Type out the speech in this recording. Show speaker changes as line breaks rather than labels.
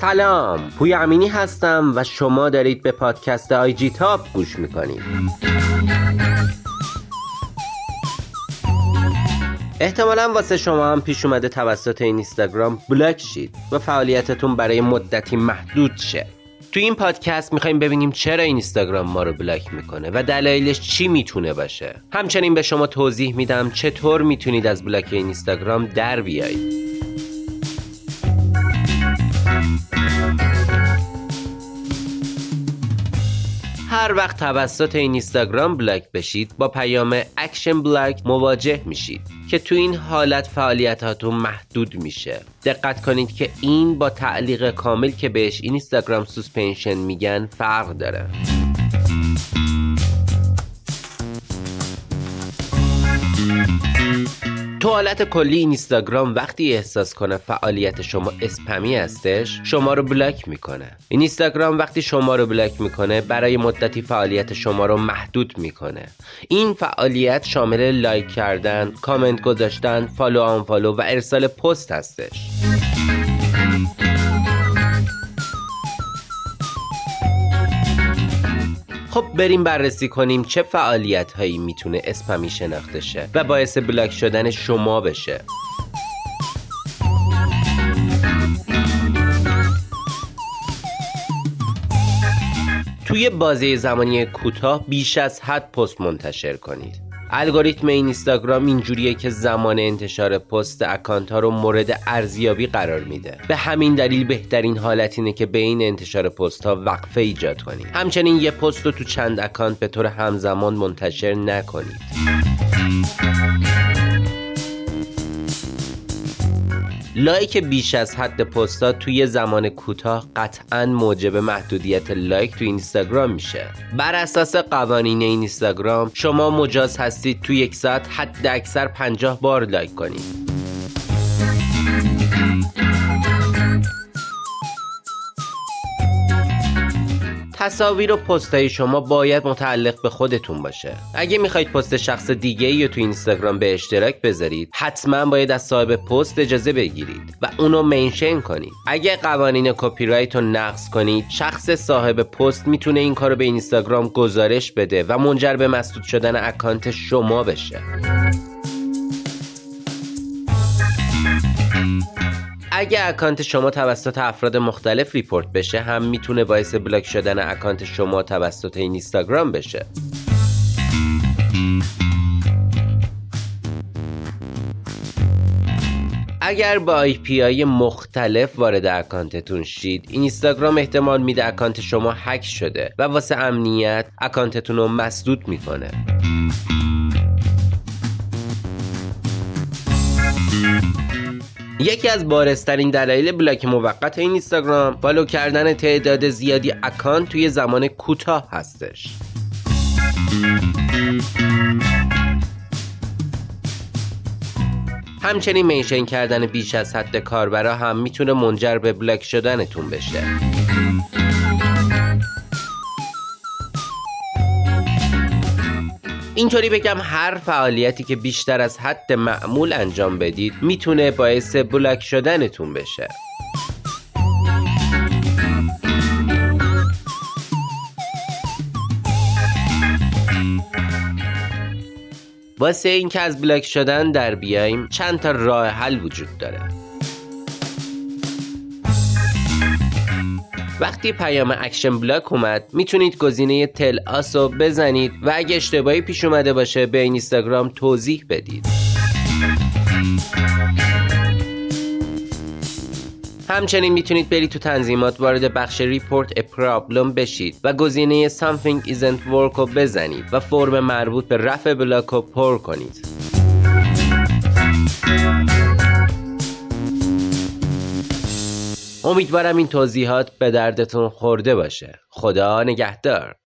سلام. پوی امینی هستم و شما دارید به پادکست IG Top گوش می‌کنید. احتمالا واسه شما هم پیش اومده توسط این اینستاگرام بلاک شید و فعالیتتون برای مدتی محدود شه. تو این پادکست می‌خوایم ببینیم چرا این اینستاگرام ما رو بلاک می‌کنه و دلایلش چی می‌تونه باشه. همچنین به شما توضیح میدم چطور می‌تونید از بلاک این اینستاگرام در بیایید. هر وقت توسط این اینستاگرام بلاک بشید با پیام action block مواجه میشید که تو این حالت فعالیتاتون محدود میشه. دقت کنید که این با تعلیق کامل که بهش این اینستاگرام suspension میگن فرق داره. تو حالت کلی اینستاگرام وقتی احساس کنه فعالیت شما اسپمی هستش شما رو بلاک می‌کنه. این اینستاگرام وقتی شما رو بلاک می‌کنه برای مدتی فعالیت شما رو محدود می‌کنه. این فعالیت شامل لایک کردن کامنت گذاشتن فالو آنفالو و ارسال پست هستش. بریم بررسی کنیم چه فعالیت هایی می‌تونه اسپمی شناخته شه و باعث بلاک شدن شما بشه. توی بازه زمانی کوتاه بیش از حد پست منتشر کنید. الگوریتم این اینستاگرام اینجوریه که زمان انتشار پست اکانت ها رو مورد ارزیابی قرار میده. به همین دلیل بهترین حالت اینه که بین انتشار پست ها وقفه ایجاد کنید. همچنین یه پست رو تو چند اکانت به طور همزمان منتشر نکنید. لایک بیش از حد پستا توی زمان کوتاه قطعا موجب محدودیت لایک تو اینستاگرام میشه. بر اساس قوانین اینستاگرام شما مجاز هستید تو یک ساعت حد اکثر 50 بار لایک کنید. تصاویر و پست های شما باید متعلق به خودتون باشه. اگه می‌خواید پست شخص دیگه ای تو اینستاگرام به اشتراک بذارید حتما باید از صاحب پست اجازه بگیرید و اونو منشن کنید. اگه قوانین کپی رایت رو نقض کنید شخص صاحب پست می‌تونه این کارو به اینستاگرام گزارش بده و منجر به مسدود شدن اکانت شما بشه. اگه اکانت شما توسط افراد مختلف ریپورت بشه هم می‌تونه باعث بلاک شدن اکانت شما توسط این اینستاگرام بشه. اگر با آی پی های مختلف وارد اکانتتون شید اینستاگرام احتمال میده اکانت شما هک شده و واسه امنیت اکانتتون رو مسدود می‌کنه. یکی از بارزترین دلایل بلاک موقت این اینستاگرام فالو کردن تعداد زیادی اکانت توی زمان کوتاه هستش. همچنین منشن کردن بیش از حد کاربرا هم می‌تونه منجر به بلاک شدنتون بشه. اینطوری بگم هر فعالیتی که بیشتر از حد معمول انجام بدید می‌تونه باعث بلاک شدنتون بشه. واسه اینکه از بلاک شدن در بیایم چند تا راه حل وجود داره. وقتی پیام action block اومد می‌تونید گزینه tell us رو بزنید و اگه اشتباهی پیش اومده باشه به اینستاگرام توضیح بدید. همچنین می‌تونید برید تو تنظیمات وارد بخش report a problem بشید و گزینه something isn't work رو بزنید و فرم مربوط به رفع بلاک رو پر کنید. امیدوارم این توضیحات به دردتون خورده باشه. خدا نگهدار.